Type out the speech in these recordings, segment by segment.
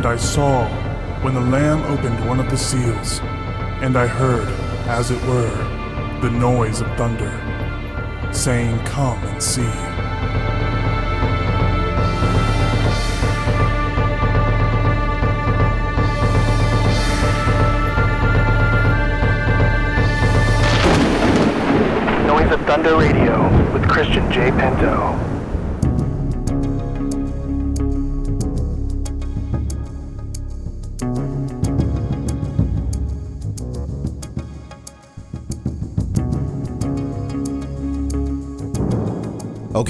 And I saw when the Lamb opened one of the seals, and I heard, as it were, the noise of thunder, saying, Come and see. Thunder Radio with Christian J. Pinto.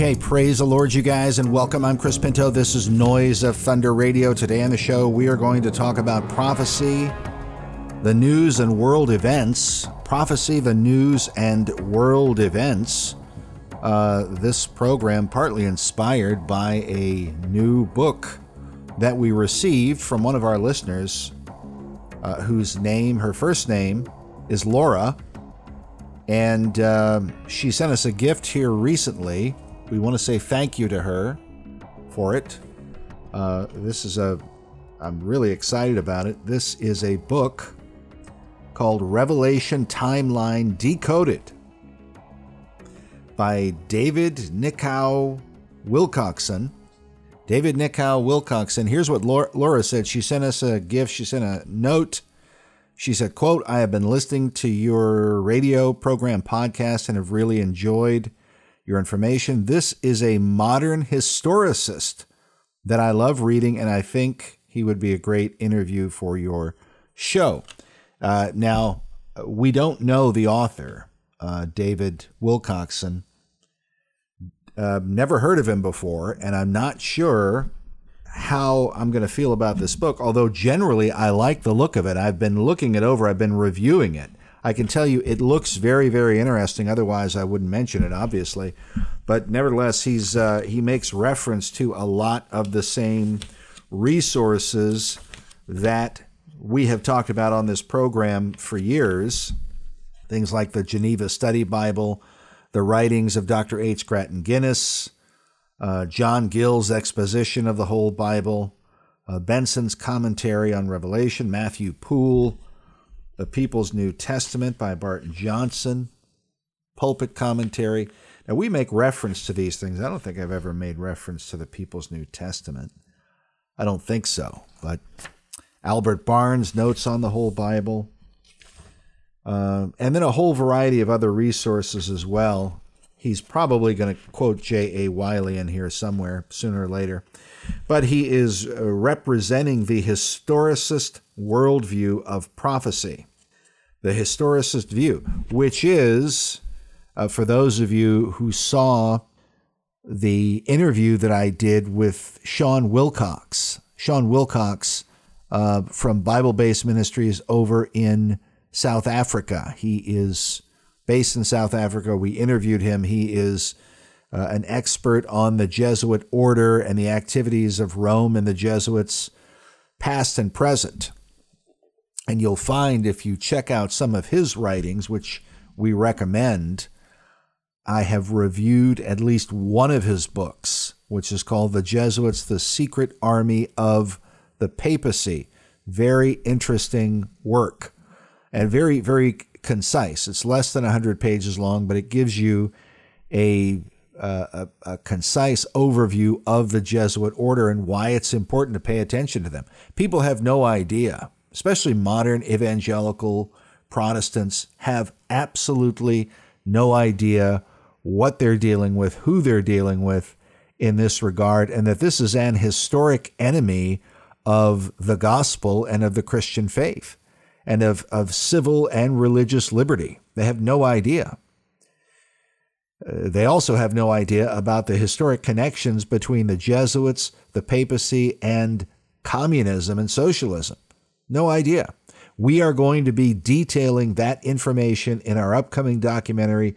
Okay, praise the Lord, you guys, and welcome. I'm Chris Pinto. This is Noise of Thunder Radio. Today on the show, we are going to talk about prophecy, the news and world events. Prophecy, the news and world events. Uh, this program partly inspired by a new book that we received from one of our listeners, uh, whose name, her first name, is Laura. And uh, she sent us a gift here recently. We want to say thank you to her for it. Uh, this is a, I'm really excited about it. This is a book called Revelation Timeline Decoded by David Nikao Wilcoxson. David Nikao Wilcoxson. Here's what Laura, Laura said. She sent us a gift. She sent a note. She said, quote, I have been listening to your radio program podcast and have really enjoyed your information. This is a modern historicist that I love reading, and I think he would be a great interview for your show. Uh, now, we don't know the author, uh, David Wilcoxson. Uh, never heard of him before, and I'm not sure how I'm going to feel about this book, although generally I like the look of it. I've been looking it over, I've been reviewing it. I can tell you it looks very, very interesting. Otherwise, I wouldn't mention it, obviously. But nevertheless, he's uh, he makes reference to a lot of the same resources that we have talked about on this program for years. Things like the Geneva Study Bible, the writings of Dr. H. Grattan Guinness, uh, John Gill's exposition of the whole Bible, uh, Benson's commentary on Revelation, Matthew Poole, The People's New Testament by Barton Johnson, pulpit commentary. Now, we make reference to these things. I don't think I've ever made reference to the People's New Testament. I don't think so. But Albert Barnes' notes on the whole Bible, uh, and then a whole variety of other resources as well He's probably going to quote J.A. Wylie in here somewhere sooner or later. But he is uh, representing the historicist worldview of prophecy. The historicist view, which is, uh, for those of you who saw the interview that I did with Shaun Willcock, Shaun Willcock uh, from Bible Based Ministries over in South Africa. He is based in South Africa. We interviewed him. He is uh, an expert on the Jesuit order and the activities of Rome and the Jesuits, past and present. And you'll find if you check out some of his writings, which we recommend, I have reviewed at least one of his books, which is called The Jesuits, The Secret Army of the Papacy. Very interesting work and very, very concise. It's less than 100 pages long, but it gives you a, a, a, concise overview of the Jesuit order and why it's important to pay attention to them. People have no idea, especially modern evangelical Protestants have absolutely no idea what they're dealing with, who they're dealing with in this regard, and that this is an historic enemy of the gospel and of the Christian faith and of, of civil and religious liberty. They have no idea. Uh, they also have no idea about the historic connections between the Jesuits, the papacy, and communism and socialism. No idea. We are going to be detailing that information in our upcoming documentary,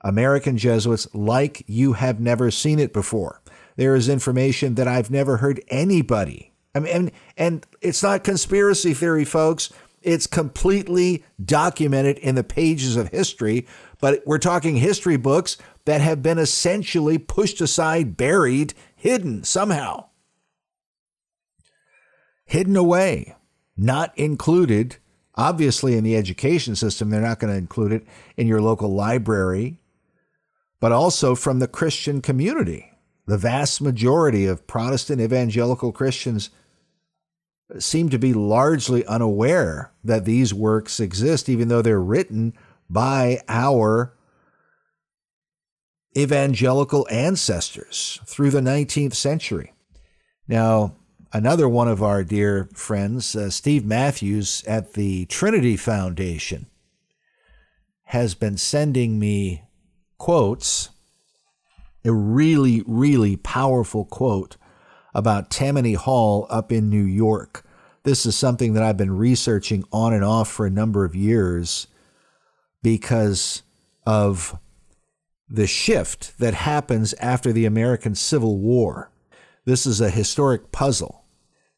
American Jesuits, like you have never seen it before. There is information that I've never heard anybody. I mean, and, and it's not conspiracy theory, folks. It's completely documented in the pages of history, but we're talking history books that have been essentially pushed aside, buried, hidden somehow. hidden away, not included. Obviously, in the education system, they're not going to include it in your local library, but also from the Christian community. The vast majority of Protestant evangelical Christians seem to be largely unaware that these works exist, even though they're written by our evangelical ancestors through the 19th century. Now, another one of our dear friends, uh, Steve Matthews at the Trinity Foundation, has been sending me quotes, a really, really powerful quote about Tammany Hall up in New York. This is something that I've been researching on and off for a number of years because of the shift that happens after the American Civil War. This is a historic puzzle.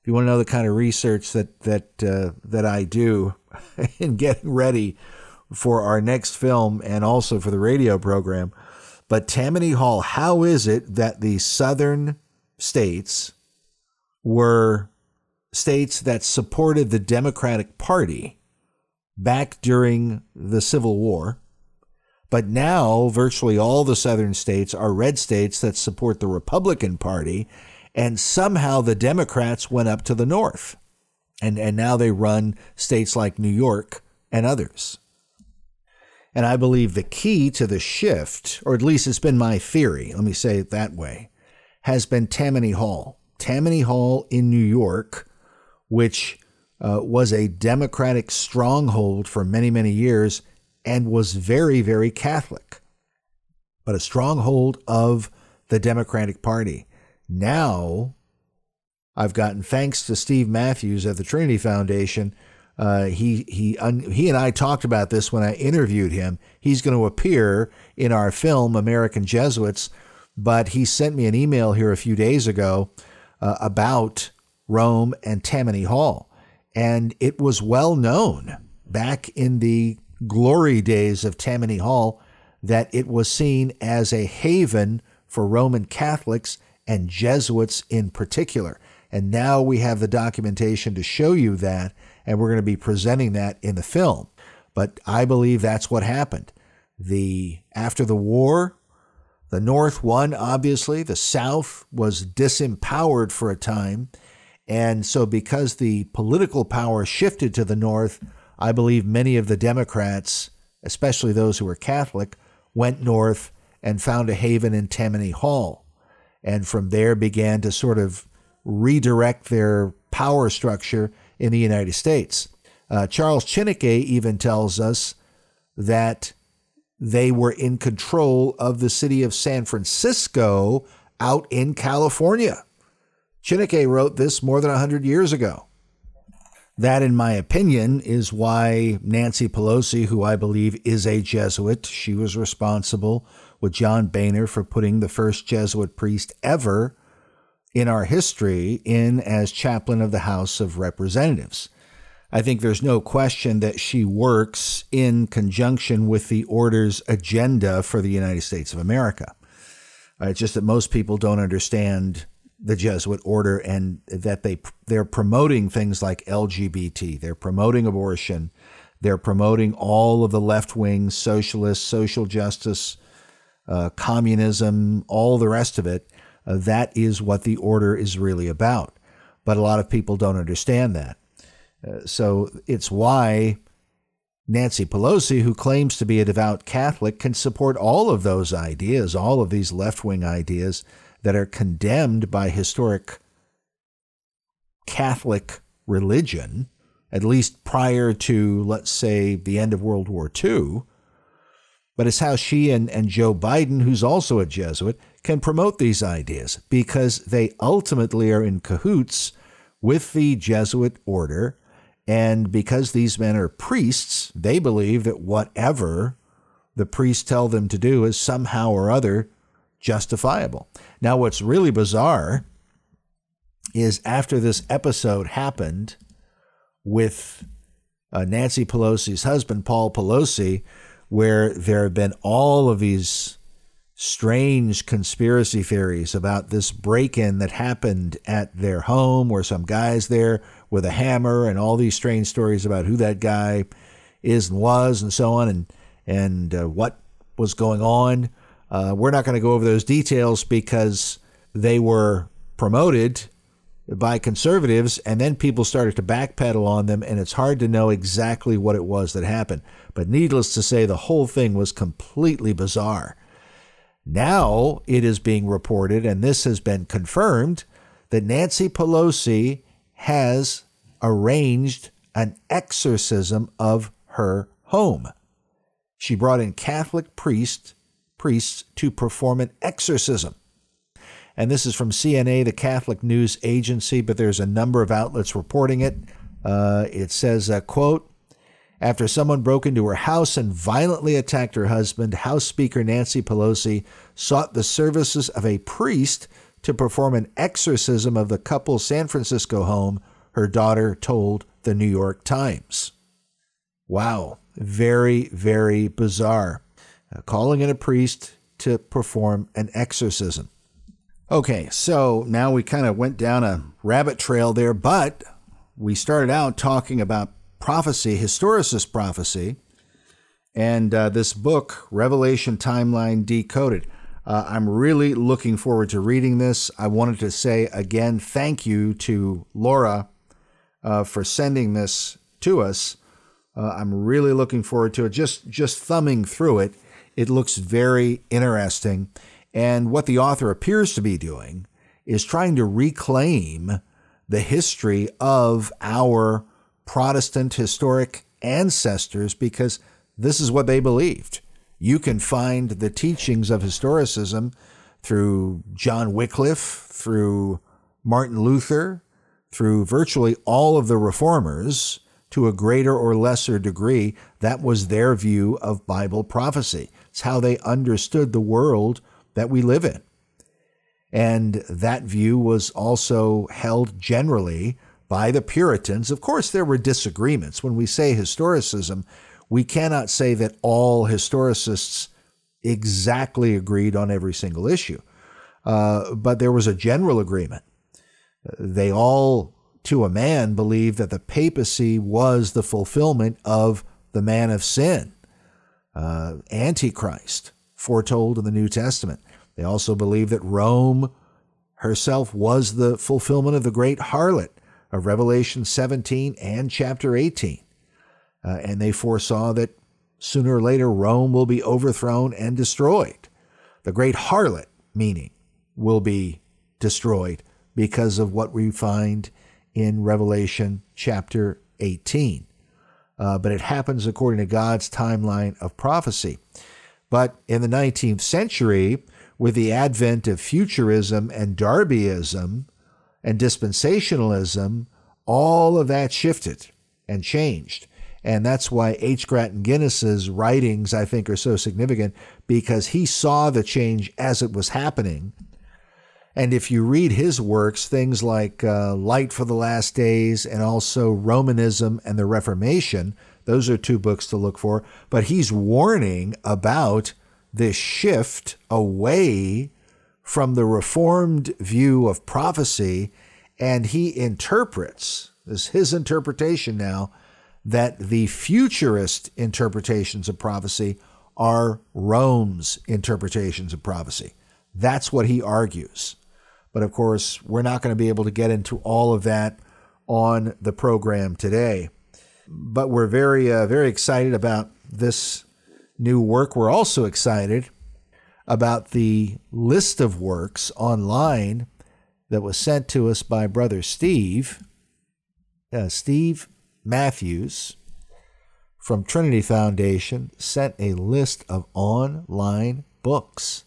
If you want to know the kind of research that that uh, that I do in getting ready for our next film and also for the radio program, but Tammany Hall, how is it that the southern states were states that supported the Democratic Party back during the Civil War? But now, virtually all the southern states are red states that support the Republican Party, and somehow the Democrats went up to the north. And, and now they run states like New York and others. And I believe the key to the shift, or at least it's been my theory, let me say it that way, has been Tammany Hall. Tammany Hall in New York, which uh, was a Democratic stronghold for many, many years, and was very, very Catholic, but a stronghold of the Democratic Party. Now, I've gotten thanks to Steve Matthews at the Trinity Foundation. Uh, he he un, he and I talked about this when I interviewed him. He's going to appear in our film American Jesuits, but he sent me an email here a few days ago uh, about Rome and Tammany Hall, and it was well known back in the glory days of Tammany Hall that it was seen as a haven for Roman Catholics and Jesuits in particular. And now we have the documentation to show you that, and we're going to be presenting that in the film. But I believe that's what happened. The after the war, the North won, obviously. The South was disempowered for a time. And so, because the political power shifted to the North, I believe many of the Democrats, especially those who were Catholic, went north and found a haven in Tammany Hall, and from there began to sort of redirect their power structure in the United States. Uh, Charles Chiniquy even tells us that they were in control of the city of San Francisco out in California. Chiniquy wrote this more than 100 years ago. That, in my opinion, is why Nancy Pelosi, who I believe is a Jesuit, she was responsible with John Boehner for putting the first Jesuit priest ever in our history in as chaplain of the House of Representatives. I think there's no question that she works in conjunction with the order's agenda for the United States of America. Uh, it's just that most people don't understand the Jesuit order and that they they're promoting things like LGBT, they're promoting abortion, they're promoting all of the left wing socialist, social justice, uh, communism, all the rest of it. Uh, that is what the order is really about. But a lot of people don't understand that. Uh, so it's why Nancy Pelosi, who claims to be a devout Catholic, can support all of those ideas, all of these left wing ideas that are condemned by historic Catholic religion, at least prior to, let's say, the end of World War II. But it's how she and, and Joe Biden, who's also a Jesuit, can promote these ideas because they ultimately are in cahoots with the Jesuit order. And because these men are priests, they believe that whatever the priests tell them to do is somehow or other justifiable. Now, what's really bizarre is after this episode happened with uh, Nancy Pelosi's husband, Paul Pelosi, where there have been all of these strange conspiracy theories about this break in that happened at their home where some guy's there with a hammer and all these strange stories about who that guy is and was and so on and, and uh, what was going on. Uh, we're not going to go over those details because they were promoted by conservatives, and then people started to backpedal on them, and it's hard to know exactly what it was that happened. But needless to say, the whole thing was completely bizarre. Now it is being reported, and this has been confirmed, that Nancy Pelosi has arranged an exorcism of her home. She brought in Catholic priests priests to perform an exorcism. And this is from CNA, the Catholic News Agency, but there's a number of outlets reporting it. Uh, it says, uh, quote, after someone broke into her house and violently attacked her husband, House Speaker Nancy Pelosi sought the services of a priest to perform an exorcism of the couple's San Francisco home, her daughter told the New York Times. Wow, very, very bizarre uh, calling in a priest to perform an exorcism. Okay, so now we kind of went down a rabbit trail there, but we started out talking about prophecy, historicist prophecy, and uh, this book, Revelation Timeline Decoded. Uh, I'm really looking forward to reading this. I wanted to say again, thank you to Laura uh, for sending this to us. Uh, I'm really looking forward to it. Just just thumbing through it, it looks very interesting. And what the author appears to be doing is trying to reclaim the history of our Protestant historic ancestors because this is what they believed. You can find the teachings of historicism through John Wycliffe, through Martin Luther, through virtually all of the reformers to a greater or lesser degree. That was their view of Bible prophecy. It's how they understood the world that we live in. And that view was also held generally by the Puritans. Of course, there were disagreements. When we say historicism, we cannot say that all historicists exactly agreed on every single issue. Uh, but there was a general agreement. They all, to a man, believed that the papacy was the fulfillment of the man of sin uh, Antichrist foretold in the New Testament. They also believe that Rome herself was the fulfillment of the great harlot of Revelation 17 and chapter 18. Uh, and they foresaw that sooner or later Rome will be overthrown and destroyed. The great harlot, meaning, will be destroyed because of what we find in Revelation chapter 18 uh, but it happens according to God's timeline of prophecy. But in the 19th century, with the advent of futurism and Darbyism and dispensationalism, all of that shifted and changed. And that's why H. Grattan Guinness's writings, I think, are so significant because he saw the change as it was happening and if you read his works, things like uh, Light for the Last Days and also Romanism and the Reformation, those are two books to look for. But he's warning about this shift away from the Reformed view of prophecy. And he interprets, this is his interpretation now, that the futurist interpretations of prophecy are Rome's interpretations of prophecy. That's what he argues. But of course, we're not going to be able to get into all of that on the program today. But we're very, uh, very excited about this new work. We're also excited about the list of works online that was sent to us by Brother Steve, uh, Steve Matthews from Trinity Foundation, sent a list of online books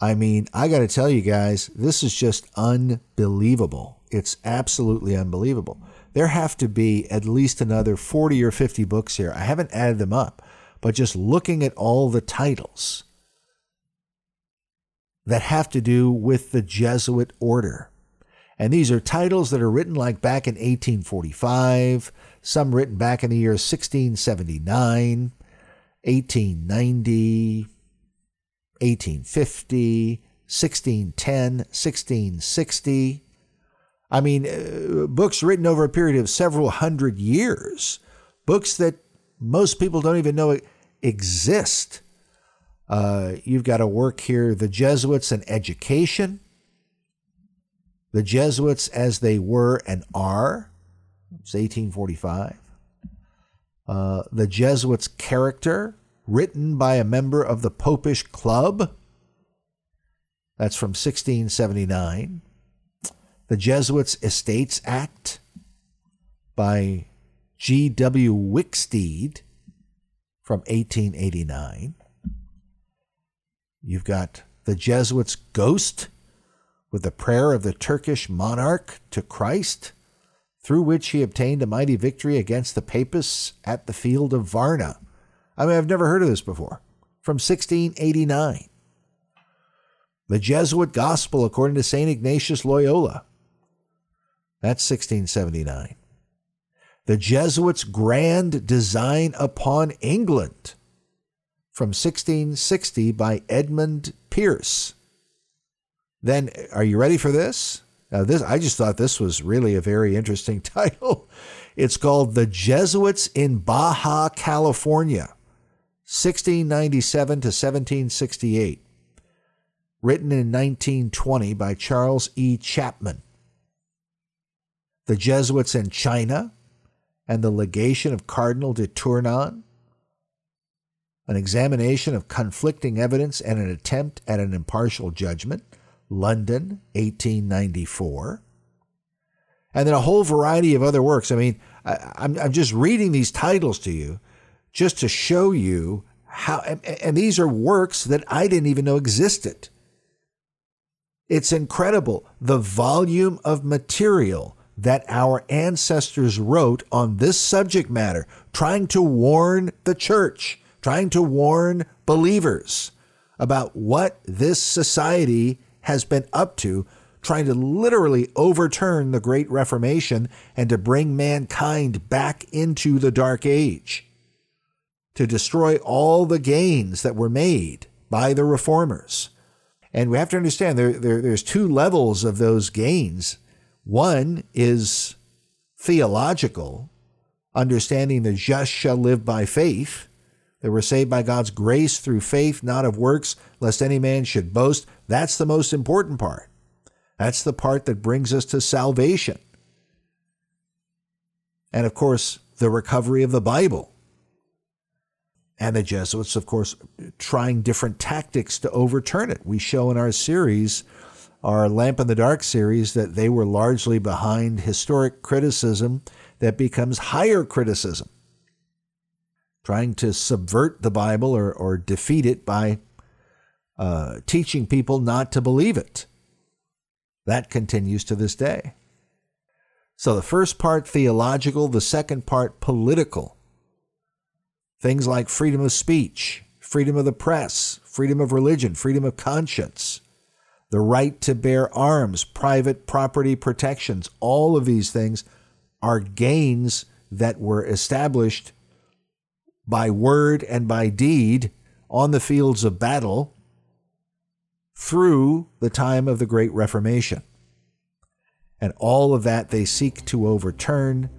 I mean, I got to tell you guys, this is just unbelievable. It's absolutely unbelievable. There have to be at least another 40 or 50 books here. I haven't added them up, but just looking at all the titles that have to do with the Jesuit order. And these are titles that are written like back in 1845, some written back in the year 1679, 1890, 1850, 1610, 1660. I mean, uh, books written over a period of several hundred years, books that most people don't even know exist. Uh, you've got a work here, The Jesuits and Education, The Jesuits as They Were and Are, it's 1845. Uh, the Jesuits' Character, written by a member of the Popish Club, that's from 1679. The Jesuits' Estates Act by G.W. Wicksteed from 1889. You've got the Jesuits' Ghost with the prayer of the Turkish monarch to Christ, through which he obtained a mighty victory against the papists at the field of Varna. I mean, I've never heard of this before. From 1689. The Jesuit Gospel according to St. Ignatius Loyola. That's 1679. The Jesuits' Grand Design upon England from 1660 by Edmund Pierce. Then, are you ready for this? This I just thought this was really a very interesting title. It's called The Jesuits in Baja California, 1697 to 1768 written in 1920 by Charles E. Chapman. The Jesuits in China and the Legation of Cardinal de Tournon, an examination of conflicting evidence and an attempt at an impartial judgment, London, 1894. And then a whole variety of other works. I mean, I, I'm, I'm just reading these titles to you just to show you how, and, and these are works that I didn't even know existed. It's incredible the volume of material that our ancestors wrote on this subject matter, trying to warn the church, trying to warn believers about what this society has been up to, trying to literally overturn the Great Reformation and to bring mankind back into the Dark Age, to destroy all the gains that were made by the reformers. And we have to understand there, there, there's two levels of those gains. One is theological, understanding the just shall live by faith, that we're saved by God's grace through faith, not of works, lest any man should boast. That's the most important part. That's the part that brings us to salvation. And of course, the recovery of the Bible and the Jesuits, of course, trying different tactics to overturn it. We show in our series, our Lamp in the Dark series, that they were largely behind historic criticism that becomes higher criticism, trying to subvert the Bible or, or defeat it by uh, teaching people not to believe it. That continues to this day. So the first part theological, the second part political. Things like freedom of speech, freedom of the press, freedom of religion, freedom of conscience, the right to bear arms, private property protections, all of these things are gains that were established by word and by deed on the fields of battle through the time of the Great Reformation. And all of that they seek to overturn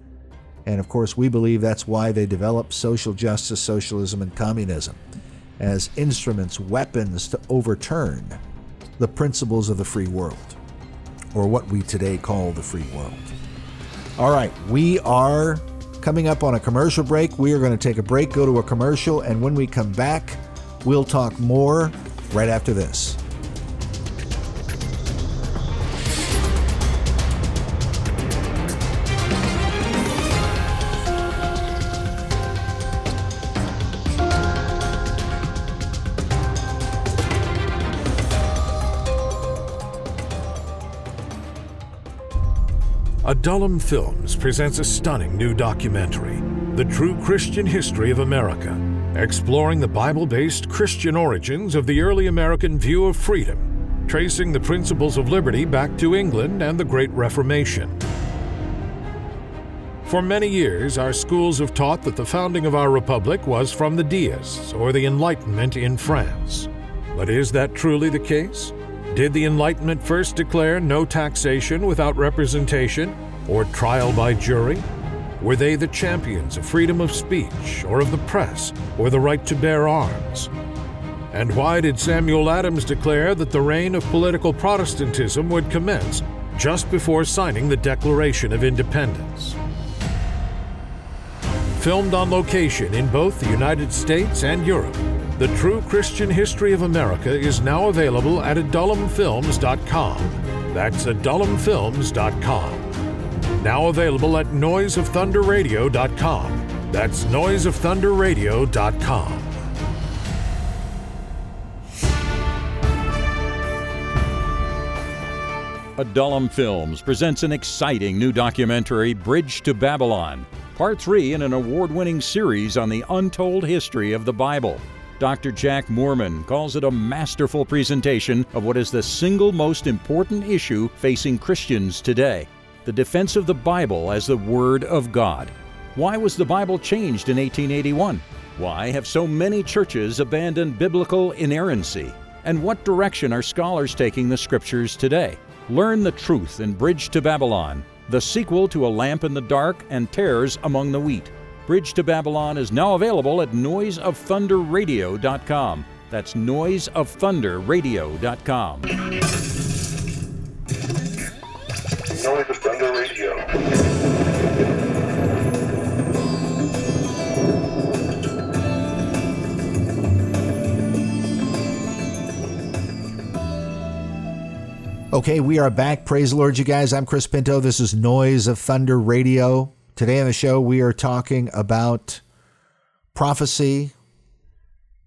and of course, we believe that's why they developed social justice, socialism, and communism as instruments, weapons to overturn the principles of the free world, or what we today call the free world. All right, we are coming up on a commercial break. We are going to take a break, go to a commercial, and when we come back, we'll talk more right after this. Adullam Films presents a stunning new documentary, The True Christian History of America, exploring the Bible based Christian origins of the early American view of freedom, tracing the principles of liberty back to England and the Great Reformation. For many years, our schools have taught that the founding of our republic was from the Deists or the Enlightenment in France. But is that truly the case? Did the Enlightenment first declare no taxation without representation or trial by jury? Were they the champions of freedom of speech or of the press or the right to bear arms? And why did Samuel Adams declare that the reign of political Protestantism would commence just before signing the Declaration of Independence? Filmed on location in both the United States and Europe, the true Christian history of America is now available at adullamfilms.com. That's adullamfilms.com. Now available at noiseofthunderradio.com. That's noiseofthunderradio.com. Adullam Films presents an exciting new documentary, Bridge to Babylon, part three in an award winning series on the untold history of the Bible. Dr. Jack Moorman calls it a masterful presentation of what is the single most important issue facing Christians today the defense of the Bible as the Word of God. Why was the Bible changed in 1881? Why have so many churches abandoned biblical inerrancy? And what direction are scholars taking the Scriptures today? Learn the truth in Bridge to Babylon, the sequel to A Lamp in the Dark and Tares Among the Wheat. Bridge to Babylon is now available at noiseofthunderradio.com. That's noiseofthunderradio.com. Noise of Thunder Radio. Okay, we are back. Praise the Lord, you guys. I'm Chris Pinto. This is Noise of Thunder Radio. Today on the show, we are talking about prophecy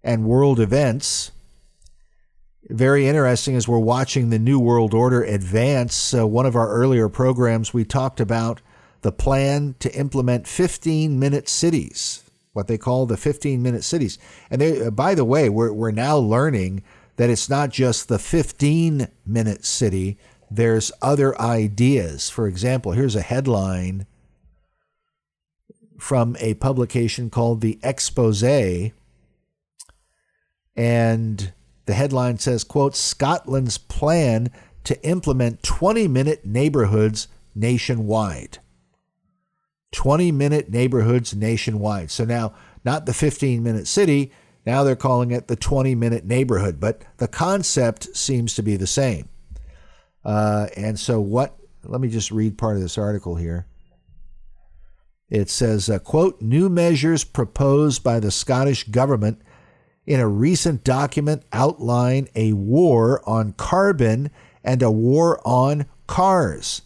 and world events. Very interesting as we're watching the New World Order advance. Uh, one of our earlier programs, we talked about the plan to implement 15 minute cities, what they call the 15 minute cities. And they, uh, by the way, we're, we're now learning that it's not just the 15 minute city, there's other ideas. For example, here's a headline from a publication called The Expose. And the headline says, quote, Scotland's plan to implement 20 minute neighborhoods nationwide. 20 minute neighborhoods nationwide. So now, not the 15 minute city, now they're calling it the 20 minute neighborhood, but the concept seems to be the same. Uh, and so, what, let me just read part of this article here. It says, uh, quote, new measures proposed by the Scottish government in a recent document outline a war on carbon and a war on cars.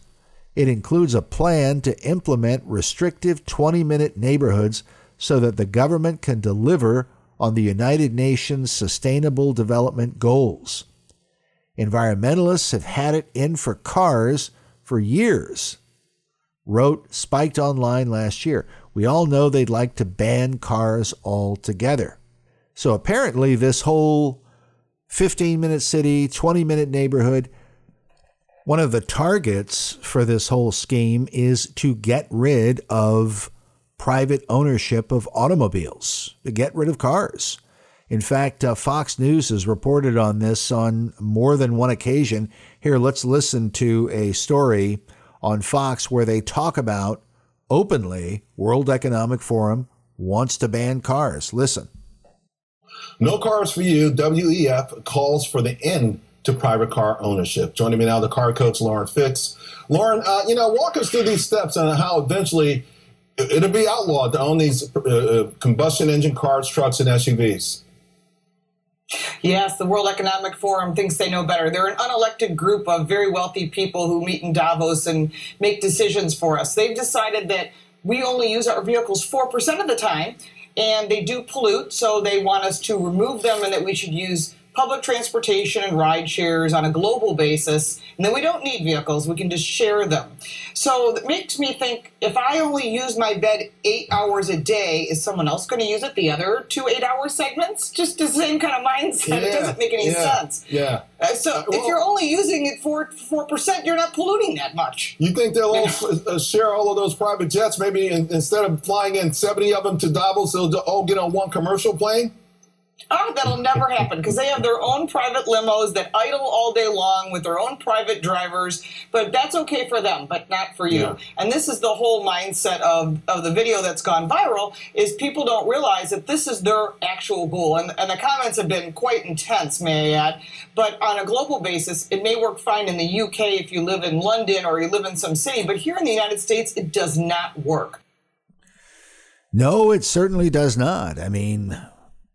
It includes a plan to implement restrictive 20 minute neighborhoods so that the government can deliver on the United Nations Sustainable Development Goals. Environmentalists have had it in for cars for years wrote Spiked Online last year. We all know they'd like to ban cars altogether. So apparently, this whole 15 minute city, 20 minute neighborhood, one of the targets for this whole scheme is to get rid of private ownership of automobiles, to get rid of cars. In fact, uh, Fox News has reported on this on more than one occasion. Here, let's listen to a story on Fox where they talk about openly World Economic Forum wants to ban cars. Listen. No Cars for You, WEF, calls for the end to private car ownership. Joining me now, the car coach, Lauren Fix. Lauren, uh, you know, walk us through these steps and how eventually it'll be outlawed to own these uh, uh combustion engine cars, trucks, and SUVs. Yes, the World Economic Forum thinks they know better. They're an unelected group of very wealthy people who meet in Davos and make decisions for us. They've decided that we only use our vehicles 4% of the time, and they do pollute, so they want us to remove them and that we should use public transportation and ride shares on a global basis, and then we don't need vehicles, we can just share them. So it makes me think if I only use my bed eight hours a day, is someone else going to use it the other two eight hour segments? Just the same kind of mindset. Yeah, it doesn't make any yeah, sense. Yeah. Uh, so Uh, if you're only using it for four percent, you're not polluting that much. You think they'll all uh, share all of those private jets? Maybe in, instead of flying in 70 of them to Davos, they'll all get on one commercial plane? Oh, that'll never happen because they have their own private limos that idle all day long with their own private drivers. But that's okay for them, but not for you. Yeah. And this is the whole mindset of, of the video that's gone viral is people don't realize that this is their actual goal. And, and the comments have been quite intense, may I add. But on a global basis, it may work fine in the UK if you live in London or you live in some city. But here in the United States, it does not work. No, it certainly does not. I mean,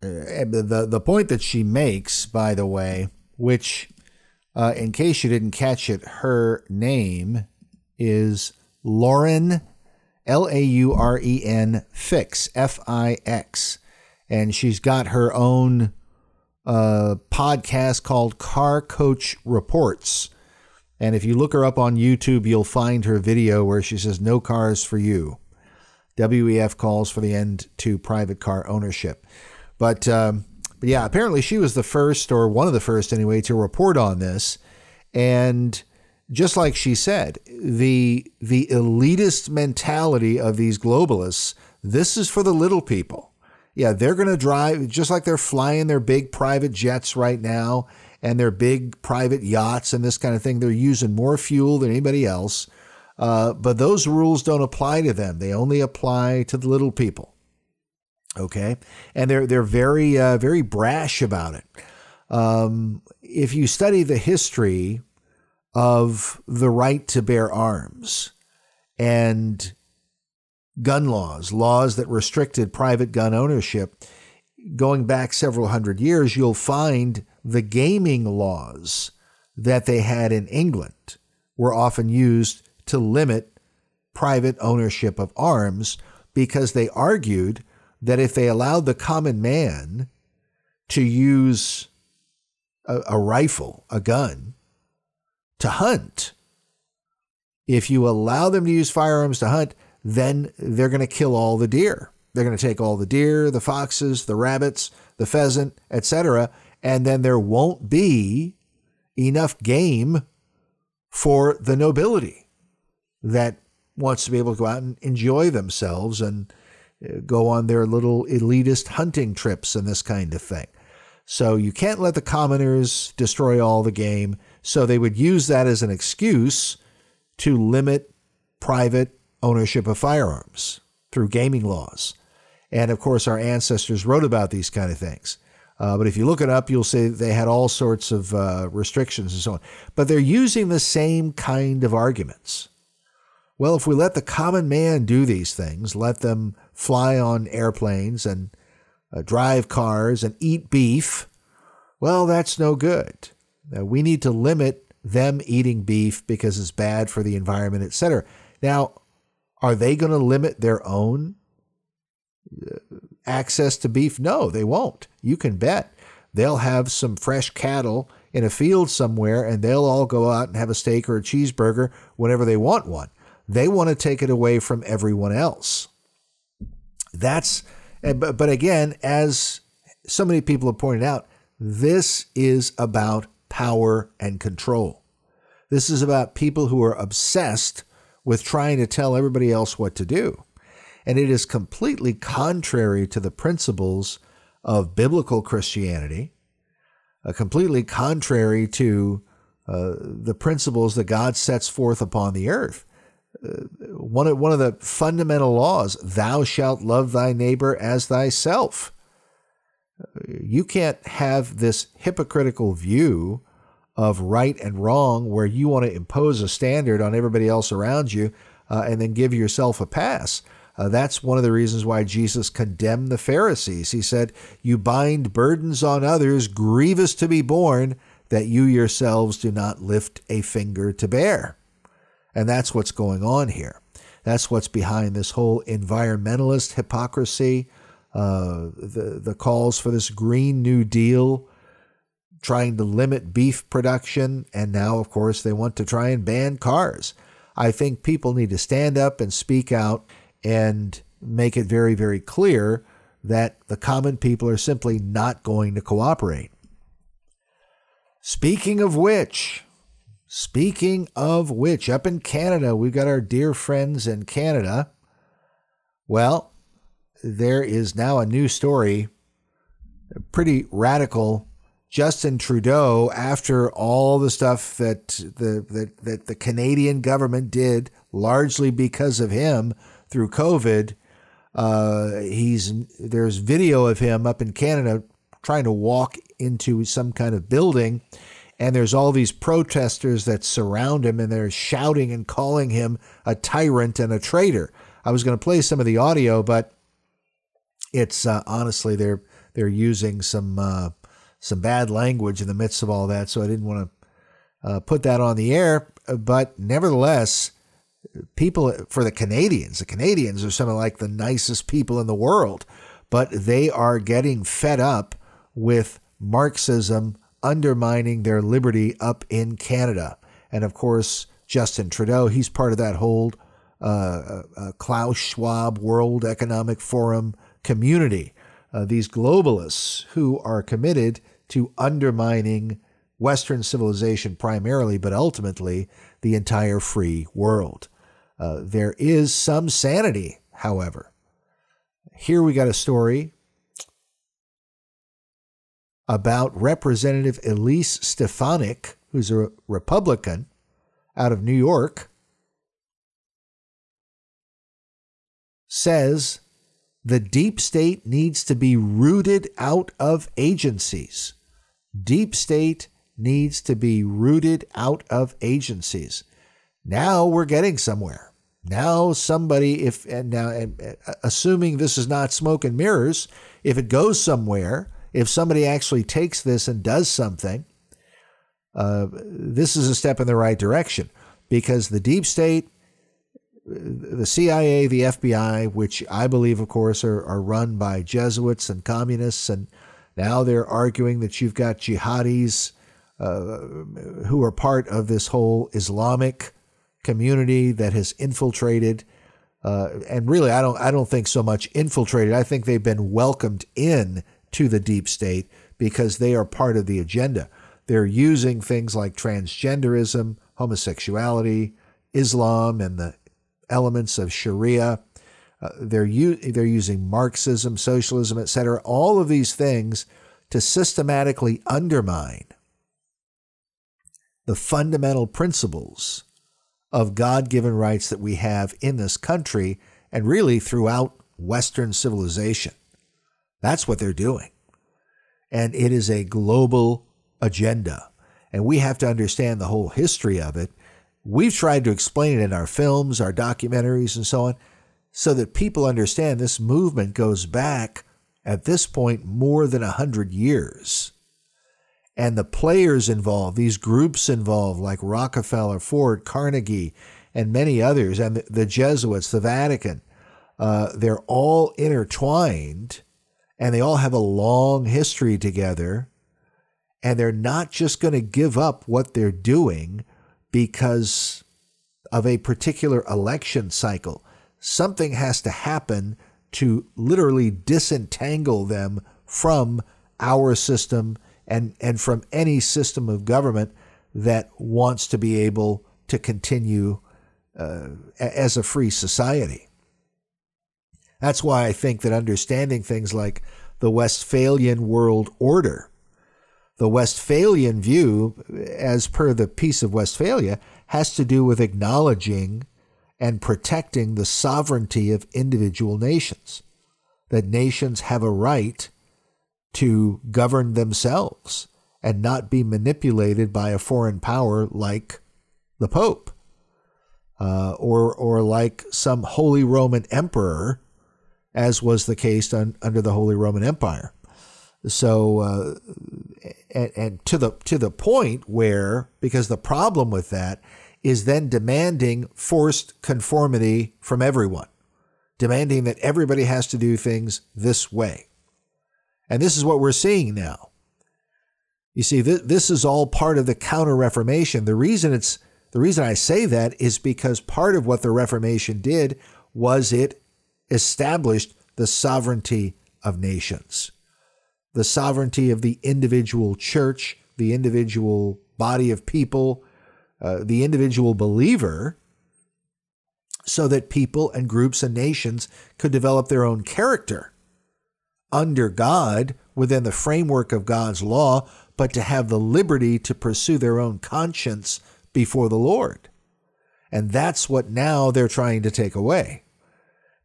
the the point that she makes, by the way, which, uh, in case you didn't catch it, her name is Lauren, L A U R E N Fix, F I X, and she's got her own uh, podcast called Car Coach Reports. And if you look her up on YouTube, you'll find her video where she says, No cars for you. WEF calls for the end to private car ownership. But, um, but yeah, apparently she was the first, or one of the first anyway, to report on this. And just like she said, the the elitist mentality of these globalists, this is for the little people. Yeah, they're going to drive just like they're flying their big private jets right now and their big private yachts and this kind of thing. They're using more fuel than anybody else. Uh, but those rules don't apply to them. They only apply to the little people. Okay, and they're they're very uh, very brash about it. Um, if you study the history of the right to bear arms and gun laws, laws that restricted private gun ownership, going back several hundred years, you'll find the gaming laws that they had in England were often used to limit private ownership of arms because they argued that if they allowed the common man to use a, a rifle, a gun, to hunt, if you allow them to use firearms to hunt, then they're going to kill all the deer. They're going to take all the deer, the foxes, the rabbits, the pheasant, etc., and then there won't be enough game for the nobility that wants to be able to go out and enjoy themselves and go on their little elitist hunting trips and this kind of thing. So you can't let the commoners destroy all the game. So they would use that as an excuse to limit private ownership of firearms through gaming laws. And of course, our ancestors wrote about these kind of things. Uh, but if you look it up, you'll see they had all sorts of uh, restrictions and so on. But they're using the same kind of arguments. Well, if we let the common man do these things, let them fly on airplanes and uh, drive cars and eat beef, well, that's no good. We need to limit them eating beef because it's bad for the environment, etc. Now, are they going to limit their own uh, access to beef? No, they won't. You can bet. They'll have some fresh cattle in a field somewhere and they'll all go out and have a steak or a cheeseburger whenever they want one. They want to take it away from everyone else. That's, but, but again, as so many people have pointed out, this is about power and control. This is about people who are obsessed with trying to tell everybody else what to do. And it is completely contrary to the principles of biblical Christianity, uh, completely contrary to uh, the principles that God sets forth upon the earth. Uh, one, of, one of the fundamental laws thou shalt love thy neighbor as thyself. You can't have this hypocritical view of right and wrong where you want to impose a standard on everybody else around you uh, and then give yourself a pass. Uh, that's one of the reasons why Jesus condemned the Pharisees. He said, You bind burdens on others, grievous to be borne, that you yourselves do not lift a finger to bear. And that's what's going on here. That's what's behind this whole environmentalist hypocrisy, uh, the, the calls for this Green New Deal, trying to limit beef production, and now, of course, they want to try and ban cars. I think people need to stand up and speak out and make it very, very clear that the common people are simply not going to cooperate. Speaking of which, speaking of which, up in Canada, we've got our dear friends in Canada. Well, there is now a new story pretty radical Justin Trudeau, after all the stuff that the that, that the Canadian government did, largely because of him through COVID, uh, he's there's video of him up in Canada trying to walk into some kind of building, and there's all these protesters that surround him, and they're shouting and calling him a tyrant and a traitor. I was going to play some of the audio, but it's uh, honestly they're they're using some. Uh, some bad language in the midst of all that, so I didn't want to uh, put that on the air. But nevertheless, people for the Canadians, the Canadians are some of like the nicest people in the world, but they are getting fed up with Marxism undermining their liberty up in Canada. And of course, Justin Trudeau, he's part of that whole uh, uh, uh Klaus Schwab World Economic Forum community. Uh, these globalists who are committed to undermining Western civilization primarily, but ultimately the entire free world. Uh, there is some sanity, however. Here we got a story about Representative Elise Stefanik, who's a Republican out of New York, says the deep state needs to be rooted out of agencies. Deep state needs to be rooted out of agencies. Now we're getting somewhere. Now somebody, if and now and uh, assuming this is not smoke and mirrors, if it goes somewhere, if somebody actually takes this and does something, uh, this is a step in the right direction because the deep state, the CIA, the FBI, which I believe, of course, are, are run by Jesuits and communists and now they're arguing that you've got jihadis uh, who are part of this whole Islamic community that has infiltrated. Uh, and really, I don't, I don't think so much infiltrated. I think they've been welcomed in to the deep state because they are part of the agenda. They're using things like transgenderism, homosexuality, Islam, and the elements of Sharia uh, they're u- they're using Marxism, socialism, etc. All of these things to systematically undermine the fundamental principles of God-given rights that we have in this country and really throughout Western civilization. That's what they're doing. And it is a global agenda. And we have to understand the whole history of it. We've tried to explain it in our films, our documentaries, and so on so that people understand this movement goes back at this point more than a hundred years. And the players involved, these groups involved, like Rockefeller, Ford, Carnegie, and many others, and the Jesuits, the Vatican, uh, they're all intertwined and they all have a long history together. And they're not just going to give up what they're doing because of a particular election cycle something has to happen to literally disentangle them from our system and, and from any system of government that wants to be able to continue uh, as a free society. That's why I think that understanding things like the Westphalian world order, the Westphalian view, as per the Peace of Westphalia, has to do with acknowledging and protecting the sovereignty of individual nations. That nations have a right to govern themselves and not be manipulated by a foreign power like the Pope uh, or, or like some Holy Roman Emperor, as was the case under the Holy Roman Empire. So, uh, and, and to the to the point where, because the problem with that is then demanding forced conformity from everyone, demanding that everybody has to do things this way. And this is what we're seeing now. You see, th- this is all part of the Counter Reformation. The reason it's the reason I say that is because part of what the Reformation did was it established the sovereignty of nations, the sovereignty of the individual church, the individual body of people, uh, the individual believer so that people and groups and nations could develop their own character under God within the framework of God's law, but to have the liberty to pursue their own conscience before the Lord. And that's what now they're trying to take away,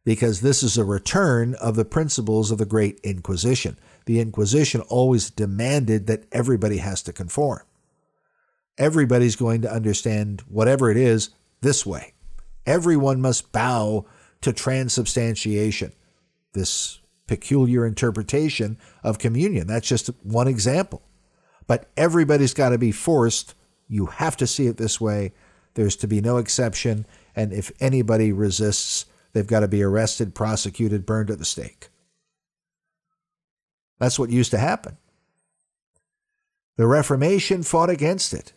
because this is a return of the principles of the Great Inquisition. The Inquisition always demanded that everybody has to conform. Everybody's going to understand whatever it is this way. Everyone must bow to transubstantiation, this peculiar interpretation of communion. That's just one example. But everybody's got to be forced. You have to see it this way. There's to be no exception. And if anybody resists, they've got to be arrested, prosecuted, burned at the stake. That's what used to happen. The Reformation fought against it.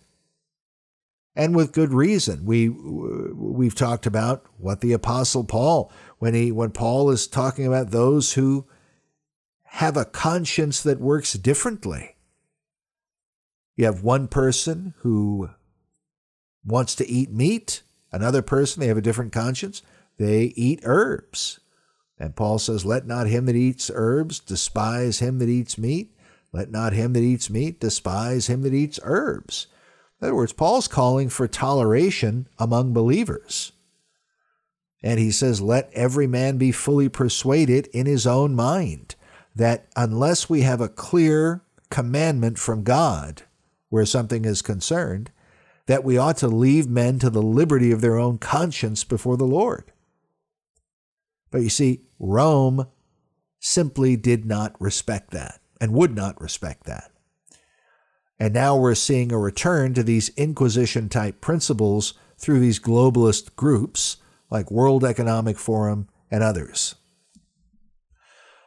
And with good reason. We we've talked about what the apostle Paul when he when Paul is talking about those who have a conscience that works differently. You have one person who wants to eat meat, another person, they have a different conscience, they eat herbs. And Paul says, Let not him that eats herbs despise him that eats meat. Let not him that eats meat despise him that eats herbs. In other words, Paul's calling for toleration among believers. And he says, Let every man be fully persuaded in his own mind that unless we have a clear commandment from God where something is concerned, that we ought to leave men to the liberty of their own conscience before the Lord. But you see, Rome simply did not respect that and would not respect that. And now we're seeing a return to these Inquisition type principles through these globalist groups like World Economic Forum and others.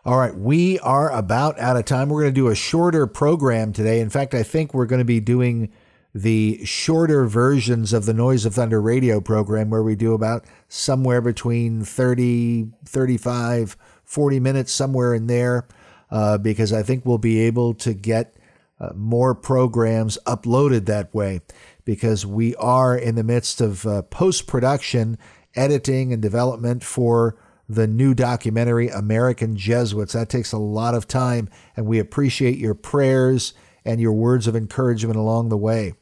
All right, we are about out of time. We're going to do a shorter program today. In fact, I think we're going to be doing the shorter versions of the Noise of Thunder radio program where we do about somewhere between 30, 35, 40 minutes, somewhere in there, uh, because I think we'll be able to get uh, more programs uploaded that way because we are in the midst of uh, post production, editing, and development for the new documentary, American Jesuits. That takes a lot of time, and we appreciate your prayers and your words of encouragement along the way.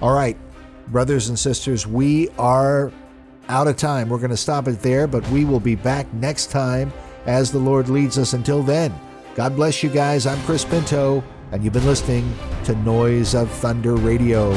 All right, brothers and sisters, we are out of time. We're going to stop it there, but we will be back next time as the Lord leads us. Until then, God bless you guys. I'm Chris Pinto, and you've been listening to Noise of Thunder Radio.